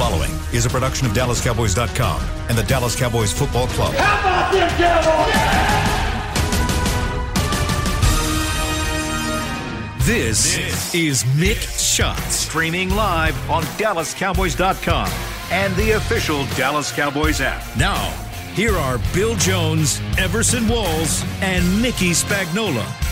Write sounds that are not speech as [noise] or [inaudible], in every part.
following is a production of DallasCowboys.com and the Dallas Cowboys Football Club. How about them Cowboys? This, this is Mick Shots, streaming live on DallasCowboys.com and the official Dallas Cowboys app. Now, here are Bill Jones, Everson Walls, and Mickey Spagnola.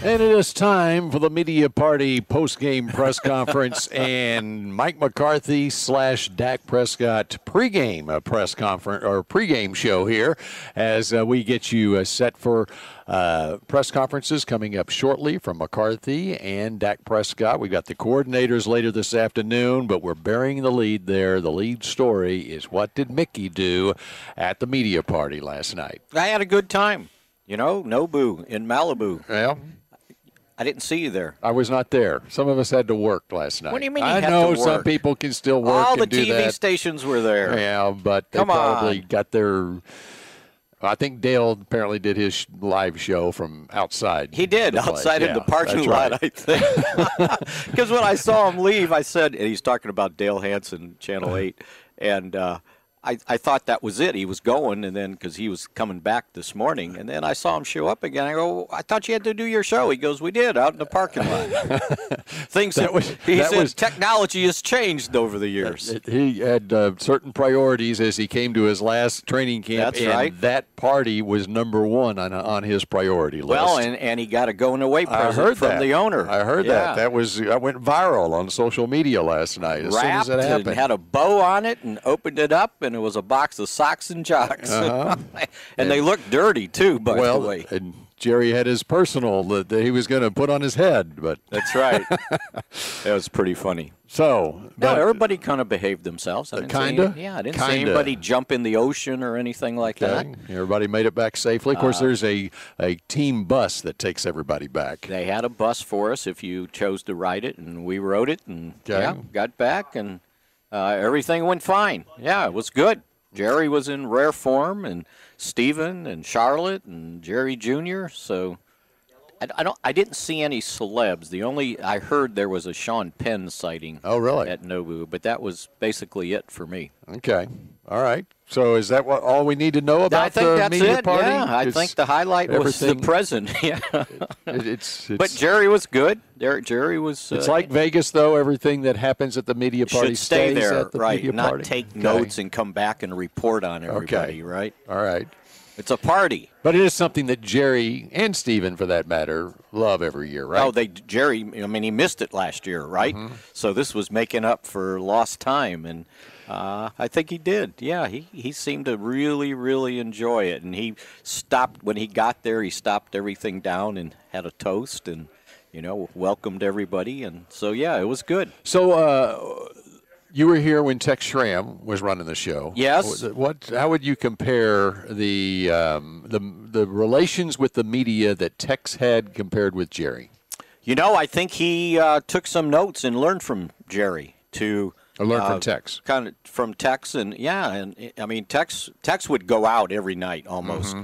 And it is time for the media party post-game press conference [laughs] and Mike McCarthy slash Dak Prescott pregame uh, press conference or pregame show here as uh, we get you uh, set for uh, press conferences coming up shortly from McCarthy and Dak Prescott. We've got the coordinators later this afternoon, but we're bearing the lead there. The lead story is what did Mickey do at the media party last night? I had a good time. You know, Nobu in Malibu. Well, I didn't see you there. I was not there. Some of us had to work last night. What do you mean? You I had know to work? some people can still work All the TV that. stations were there. Yeah, but they Come probably on. got their. I think Dale apparently did his live show from outside. He did outside in Yeah, the parking lot, right. I think. [laughs] Because when I saw him leave, I said, and he's talking about Dale Hansen, Channel [laughs] Eight, and uh, I, I thought that was it. He was going, and then because he was coming back this morning, and then I saw him show up again. I go, I thought you had to do your show. He goes, We did out in the parking lot. [laughs] Things That that was- he that said was- technology has changed over the years. It- He had uh, certain priorities as he came to his last training camp, That's and right. that party was number one on on his priority list. well, and, and he got a going away I present heard from that. the owner. I heard Yeah. that. That was that went viral on social media last night. As wrapped soon as it and had a bow on it and opened it up and it was a box of socks and jocks. [laughs] and they looked dirty too, by Uh-huh. well, the way. and Jerry had his personal that, that he was going to put on his head, but That's right. [laughs] that was pretty funny. so No, everybody kind of behaved themselves. See kinda? yeah, I didn't see Kinda. anybody jump in the ocean or anything like that. Everybody made it back safely. Of Uh, course, there's a, a team bus that takes everybody back. They had a bus for us if you chose to ride it, and we rode it, and Okay. yeah, got back, and uh, everything went fine. Yeah, it was good. Jerry was in rare form, and Steven and Charlotte and Jerry Jr. So I, I don't. I didn't see any celebs. The only I heard there was a Sean Penn sighting. Oh, really? At Nobu, but that was basically it for me. Okay. All right. So is that what all we need to know about I think the that's media it. party? Yeah, I think the highlight was the present. [laughs] yeah, it- it's, [laughs] it's but Jerry was good. Jerry, Jerry was. It's uh, like Vegas, though. Everything that happens at the media party should stay stays there, at the right? media Not party. take Okay. notes and come back and report on everybody, right? All right. It's a party. But it is something that Jerry and Steven, for that matter, love every year, right? Oh, they Jerry. I mean, he missed it last year, right? Mm-hmm. So this was making up for lost time, and uh, I think he did. Yeah, he he seemed to really, really enjoy it, and he stopped when he got there. He stopped everything down and had a toast, and you know, welcomed everybody, and so yeah, it was good. So, uh, you were here when Tex Schramm was running the show. Yes. What? How would you compare the um, the the relations with the media that Tex had compared with Jerry? You know, I think he uh, took some notes and learned from Jerry to I learned uh, from Tex. kind of from Tex, and yeah, and I mean Tex Tex would go out every night almost.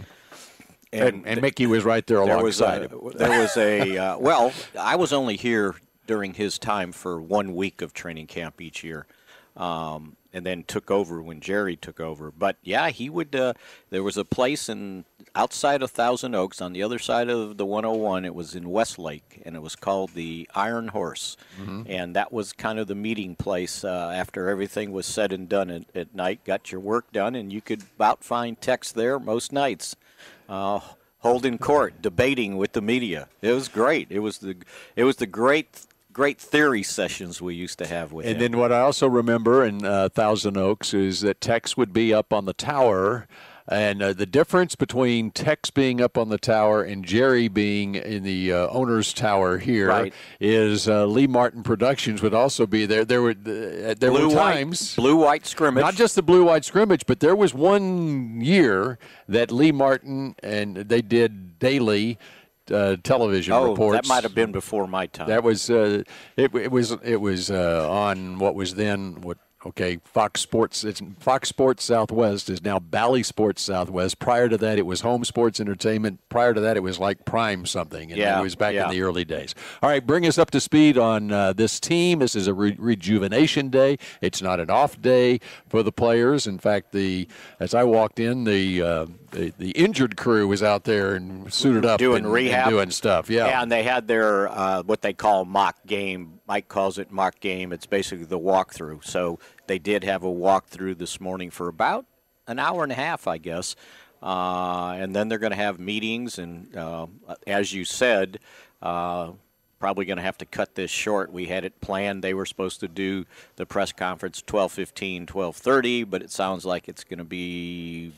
And, and Mickey was right there there was alongside a, him. there was a uh, well, I was only here during his time for one week of training camp each year, um, and then took over when Jerry took over. But yeah, he would. Uh, there was a place in outside of Thousand Oaks on the other side of the 101. It was in Westlake, and it was called the Iron Horse, and that was kind of the meeting place uh, after everything was said and done at, at night. Got your work done, and you could about find Tex there most nights uh, holding court, debating with the media. It was great. It was the it was the great great theory sessions we used to have with And him. then what I also remember in uh, Thousand Oaks is that Tex would be up on the tower. And uh, the difference between Tex being up on the tower and Jerry being in the uh, owner's tower here is Right. uh, Lee Martin Productions would also be there. There were uh, there blue were white, times blue white scrimmage. not just the blue white scrimmage, but there was one year that Lee Martin and they did daily uh, television oh, reports. that might have been before my time. That was uh, it, it was it was uh, on what was then what Okay, Fox Sports. It's Fox Sports Southwest is now Bally Sports Southwest. Prior to that, it was Home Sports Entertainment. Prior to that, it was like Prime something. And yeah, it was back yeah. in the early days. All right, bring us up to speed on uh, this team. This is a re- rejuvenation day. It's not an off day for the players. In fact, the as I walked in, the uh, the, the, injured crew was out there and suited up doing and, rehab, and doing stuff. Yeah, yeah, and they had their uh, what they call mock game. Mike calls it mock game. It's basically the walkthrough. So they did have a walkthrough this morning for about an hour and a half, I guess. Uh, and then they're going to have meetings, and uh, as you said, uh, probably going to have to cut this short. We had it planned; they were supposed to do the press conference 12:15, 12:30, but it sounds like it's going to be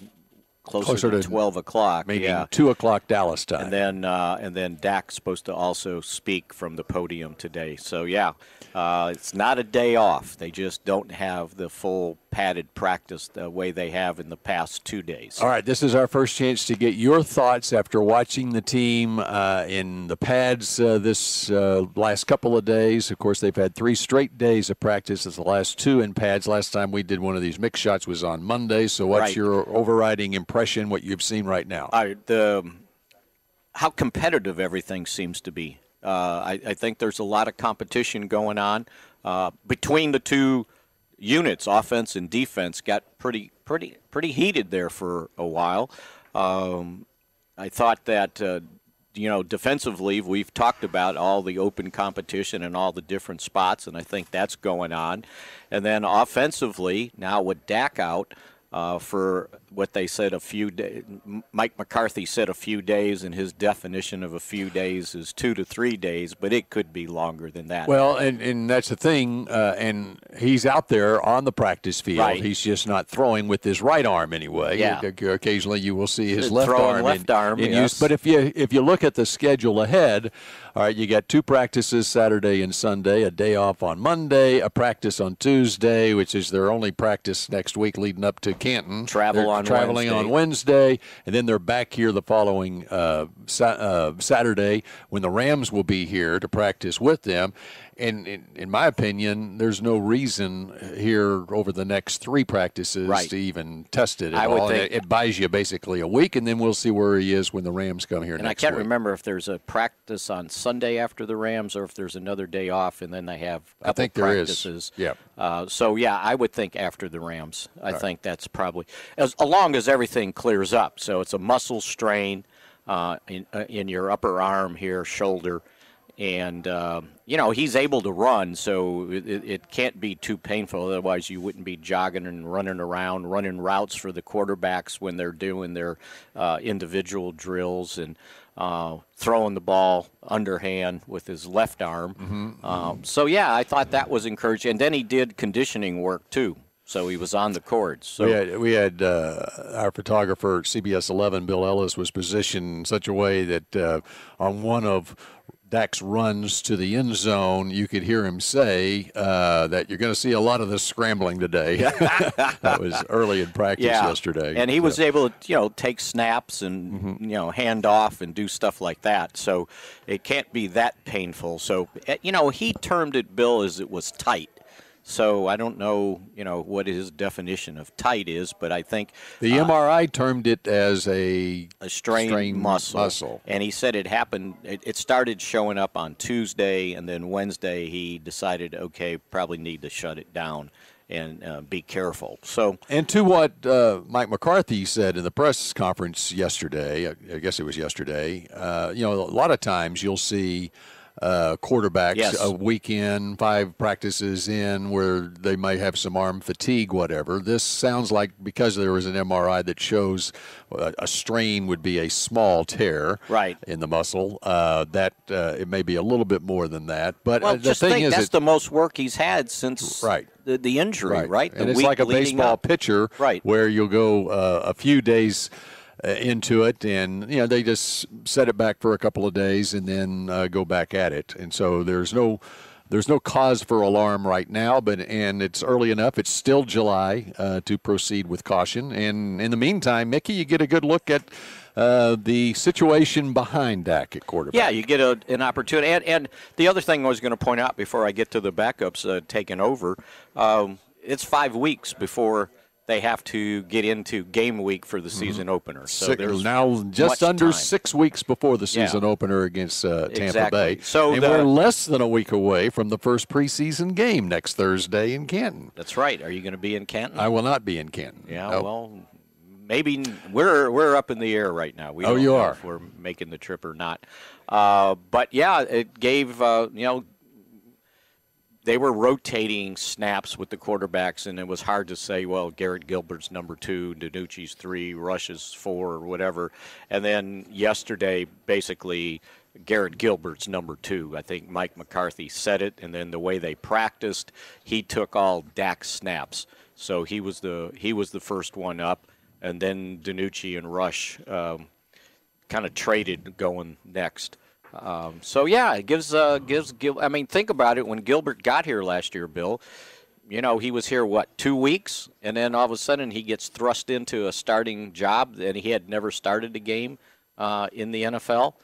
closer, Closer to, to 12 o'clock. meaning yeah. two o'clock Dallas time. And then uh, and then Dak's supposed to also speak from the podium today. So yeah, uh, it's not a day off. They just don't have the full padded practice the way they have in the past two days. All right, this is our first chance to get your thoughts after watching the team uh, in the pads uh, this uh, last couple of days. Of course, they've had three straight days of practice. It's the last two in pads. Last time we did one of these Mick Shots was on Monday. So, what's Right. your overriding impression? What you've seen right now? Uh, the how competitive everything seems to be. Uh, I, I think there's a lot of competition going on uh, between the two units, offense and defense. Got pretty pretty pretty heated there for a while. Um, I thought that. Uh, you know, defensively, we've talked about all the open competition and all the different spots, and I think that's going on. And then offensively, now with Dak out, uh, for what they said a few days. Mike McCarthy said a few days, and his definition of a few days is two to three days, but it could be longer than that. Well, and, and that's the thing. Uh, and he's out there on the practice field. Right. He's just not throwing with his right arm anyway. Yeah. Occasionally, you will see his left throwing arm. left in- arm, in yes. use. But if you if you look at the schedule ahead, all right, you got two practices Saturday and Sunday, a day off on Monday, a practice on Tuesday, which is their only practice next week leading up to Canton. Travel They're on traveling Wednesday. on Wednesday, and then they're back here the following uh, sa- uh, Saturday when the Rams will be here to practice with them. And in, in my opinion, there's no reason here over the next three practices Right. to even test it I would all. And think- it, it buys you basically a week, and then we'll see where he is when the Rams come here and next I can't week. remember if there's a practice on Sunday after the Rams or if there's another day off, and then they have a I think there is. practices. Yeah. Uh, so yeah, I would think after the Rams. I think that's probably as long as everything clears up. So it's a muscle strain uh, in uh, in your upper arm here, shoulder, and um, you know he's able to run, so it, it- can't be too painful. Otherwise, you wouldn't be jogging and running around, running routes for the quarterbacks when they're doing their uh, individual drills and. Uh, throwing the ball underhand with his left arm. Um, so yeah, I thought that was encouraging. And then he did conditioning work too. So he was on the cords. So we had, we had uh, our photographer, CBS 11, Bill Ellis, was positioned in such a way that uh, on one of Dak's runs to the end zone, you could hear him say uh, that you're going to see a lot of this scrambling today. [laughs] that was early in practice yeah, yesterday. and he was able to you know take snaps and Mm-hmm. you know hand off and do stuff like that. So it can't be that painful. So eh, you know he termed it, Bill, as it was tight. So I don't know, you know, what his definition of tight is, but I think The MRI termed it as a, a strained, strained muscle. muscle. And he said it happened. It, it started showing up on Tuesday, and then Wednesday he decided, okay, probably need to shut it down and uh, be careful. So And to what uh, Mike McCarthy said in the press conference yesterday, I I guess it was yesterday, uh, you know, a lot of times you'll see uh, quarterbacks Yes. a week in, five practices in, where they may have some arm fatigue, whatever. This sounds like because there was an MRI that shows a, a strain would be a small tear Right. in the muscle, uh, that uh, it may be a little bit more than that. But well, uh, the just thing think is, that's it- the most work he's had since Right. the, the injury, right? The And it's like a baseball up. pitcher, Right. Where you'll go uh, a few days into it, and you know they just set it back for a couple of days and then uh, go back at it. And so there's no. There's no cause for alarm right now, but and it's early enough. It's still July uh, to proceed with caution. And in the meantime, Mickey, you get a good look at uh, the situation behind Dak at quarterback. Yeah, you get a, an opportunity. And, and the other thing I was going to point out before I get to the backups uh, taking over, um, it's five weeks before they have to get into game week for the Mm-hmm. season opener. So Six- there's now just under time. six weeks before the season Yeah. opener against uh, Tampa Exactly. Bay. So and the- we're less than a week away from the first preseason game next Thursday in Canton. That's right. Are you going to be in Canton? I will not be in Canton. Yeah, Nope. well, maybe we're we're up in the air right now. We Oh, don't you know are. if we're making the trip or not. Uh, but yeah, it gave uh, you know they were rotating snaps with the quarterbacks, and it was hard to say. Well, Garrett Gilbert's number two, DiNucci's three, Rush's four, or whatever. And then yesterday, basically. Garrett Gilbert's number two. I think Mike McCarthy said it, and then the way they practiced, he took all Dak's snaps. So he was the he was the first one up, and then DiNucci and Rush um, kind of traded going next. Um, so yeah, it gives uh, gives Gil. I mean, think about it. When Gilbert got here last year, Bill, you know he was here what two weeks, and then all of a sudden he gets thrust into a starting job, and he had never started a game uh, in the NFL.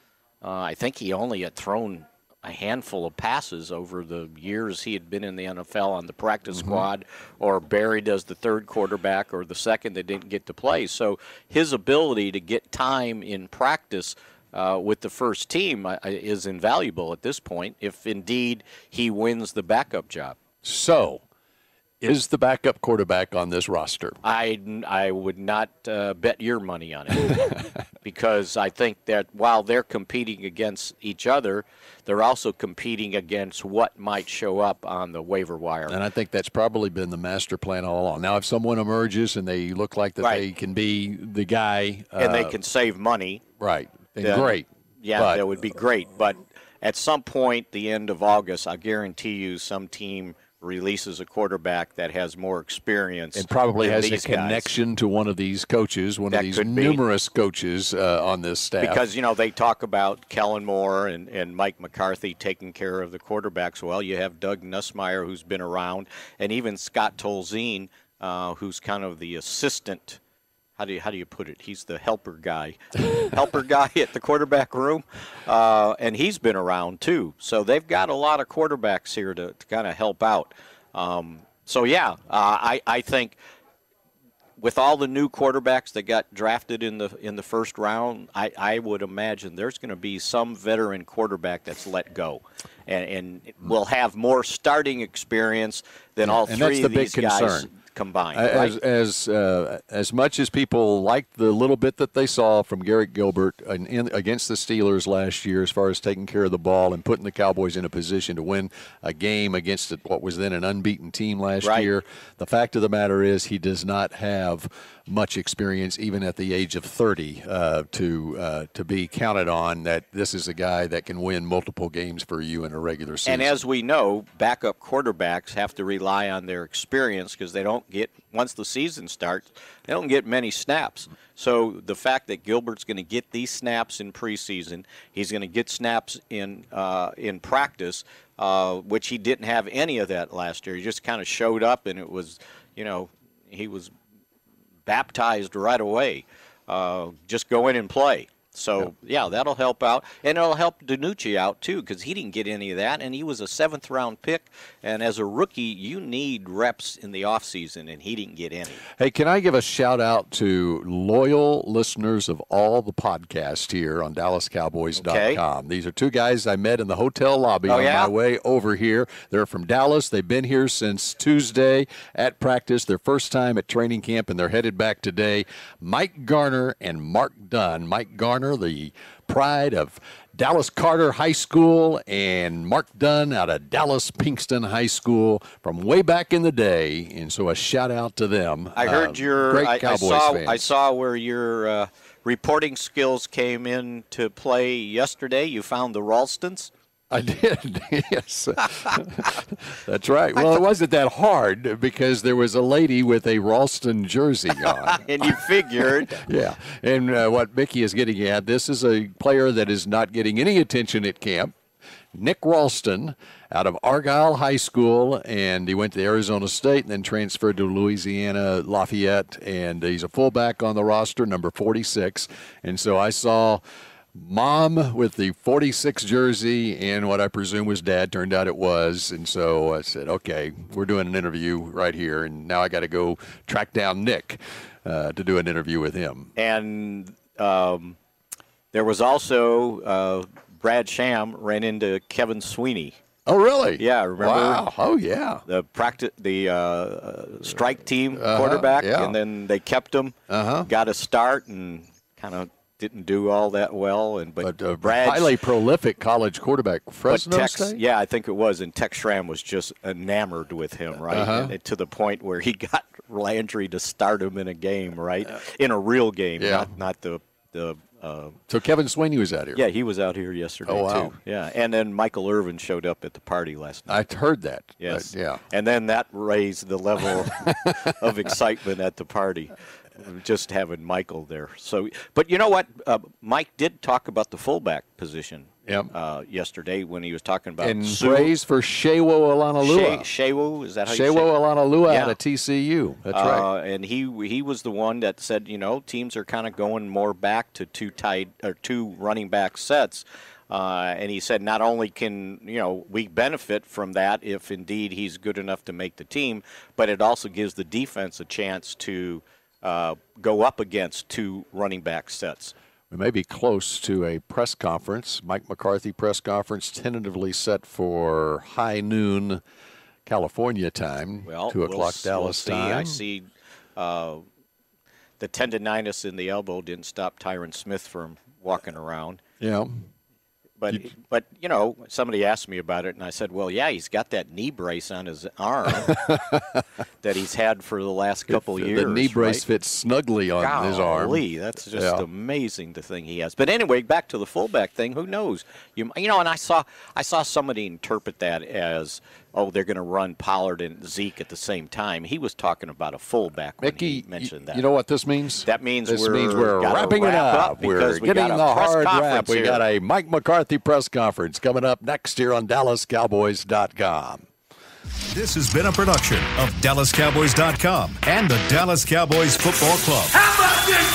Uh, I think he only had thrown a handful of passes over the years he had been in the NFL on the practice squad, or Barry does the third quarterback or the second that didn't get to play. So his ability to get time in practice uh, with the first team uh, is invaluable at this point, if indeed he wins the backup job. So, is the backup quarterback on this roster? I, I would not uh, bet your money on it [laughs] because I think that while they're competing against each other, they're also competing against what might show up on the waiver wire. And I think that's probably been the master plan all along. Now, if someone emerges and they look like that Right. they can be the guy, and they uh, can save money. right, then great. Yeah, But- that would be great. But at some point, the end of August, I guarantee you, some team releases a quarterback that has more experience and probably has a these guys. connection to one of these coaches, one That of these could be. numerous coaches uh, on this staff. Because you know they talk about Kellen Moore and, and Mike McCarthy taking care of the quarterbacks. Well, you have Doug Nussmeier who's been around, and even Scott Tolzien, uh, who's kind of the assistant. How do you how do you put it? He's the helper guy, [laughs] helper guy at the quarterback room, uh, and he's been around too. So they've got a lot of quarterbacks here to, to kind of help out. Um, so yeah, uh, I I think with all the new quarterbacks that got drafted in the in the first round, I, I would imagine there's going to be some veteran quarterback that's let go, and, and will have more starting experience than all and three that's the of big these guys concern. Combined. As right? as uh, as much as people liked the little bit that they saw from Garrett Gilbert in, in, against the Steelers last year, as far as taking care of the ball and putting the Cowboys in a position to win a game against what was then an unbeaten team last Right. year, the fact of the matter is he does not have much experience, even at the age of 30, uh, to uh, to be counted on. That this is a guy that can win multiple games for you in a regular season. And as we know, backup quarterbacks have to rely on their experience because they don't get once the season starts, they don't get many snaps. So the fact that Gilbert's going to get these snaps in preseason, he's going to get snaps in uh, in practice, uh, which he didn't have any of that last year. He just kind of showed up, and it was, you know, he was baptized right away. Uh, just go in and play. So yeah. that'll help out, and it'll help DiNucci out too because he didn't get any of that, and he was a seventh round pick. And as a rookie, you need reps in the offseason, and he didn't get any. Hey, can I give a shout out to loyal listeners of all the podcasts here on DallasCowboys.com? These are two guys I met in the hotel lobby Oh, on yeah? my way over here. They're from Dallas. They've been here since Tuesday at practice, their first time at training camp, and they're headed back today. Mike Garner and Mark Dunn. Mike Garner, the pride of Dallas Carter High School, and Mark Dunn out of Dallas Pinkston High School from way back in the day. And so a shout out to them. I heard Uh, your. great I, I Cowboys saw. fans. I saw where your uh, reporting skills came in to play yesterday. You found the Ralstons. I did, [laughs] yes. [laughs] That's right. Well, it wasn't that hard because there was a lady with a Ralston jersey on. [laughs] and you figured yeah. And uh, what Mickey is getting at, this is a player that is not getting any attention at camp. Nick Ralston out of Argyle High School, and he went to Arizona State and then transferred to Louisiana Lafayette, and he's a fullback on the roster, number 46. And so I saw mom with the 46 jersey and what I presume was dad. Turned out it was. And so I said, okay, we're doing an interview right here. And now I got to go track down Nick uh, to do an interview with him. And um, there was also uh, Brad Sham ran into Kevin Sweeney. Oh, really? Yeah, remember? Wow. Oh, yeah. The practice, the uh, strike team uh-huh, quarterback, yeah. and then they kept him. Uh-huh. Got a start and kind of didn't do all that well. And but, but uh, Brad, highly prolific college quarterback, Fresno Tex, State. Yeah, I think it was. And Tex Schramm was just enamored with him, right? Uh-huh. And, to the point where he [laughs] got Landry to start him in a game, right? In a real game, yeah. not not the the. Uh, so Kevin Sweeney was out here. Yeah, he was out here yesterday oh, wow. too. Yeah, and then Michael Irvin showed up at the party last night. I heard that. Yes. Uh, yeah. And then that raised the level [laughs] of excitement at the party just having Michael there. So, but you know what? Uh, Mike did talk about the fullback position yep. uh, yesterday when he was talking about and Sue. praise for Shewo Olonilua. She, Shewo, is that how Shewo you say? Olonilua Yeah. out of TCU. That's Uh, right. and he he was the one that said, you know, teams are kind of going more back to two tight or two running back sets. Uh, and he said not only can you know we benefit from that if indeed he's good enough to make the team, but it also gives the defense a chance to uh, go up against two running back sets. We may be close to a press conference. Mike McCarthy press conference tentatively set for high noon California time, Well, 2 we'll o'clock Dallas we'll see. time. I see uh, the tendonitis in the elbow didn't stop Tyron Smith from walking around. Yeah. But but you know, somebody asked me about it, and I said, "Well, yeah, he's got that knee brace on his arm [laughs] that he's had for the last couple the, years. The knee brace right? fits snugly on his arm. Golly, that's just Yeah. amazing the thing he has. But anyway, back to the fullback thing. Who knows? You you know, and I saw I saw somebody interpret that as oh they're going to run Pollard and Zeke at the same time. He was talking about a fullback when he mentioned that. you know what this means? That means this we're means we're gotta wrapping it up. up we're we getting the hard wrap. conference We here. got a Mike McCarthy press conference coming up next here on DallasCowboys.com. This has been a production of DallasCowboys.com and the Dallas Cowboys Football Club. How about this,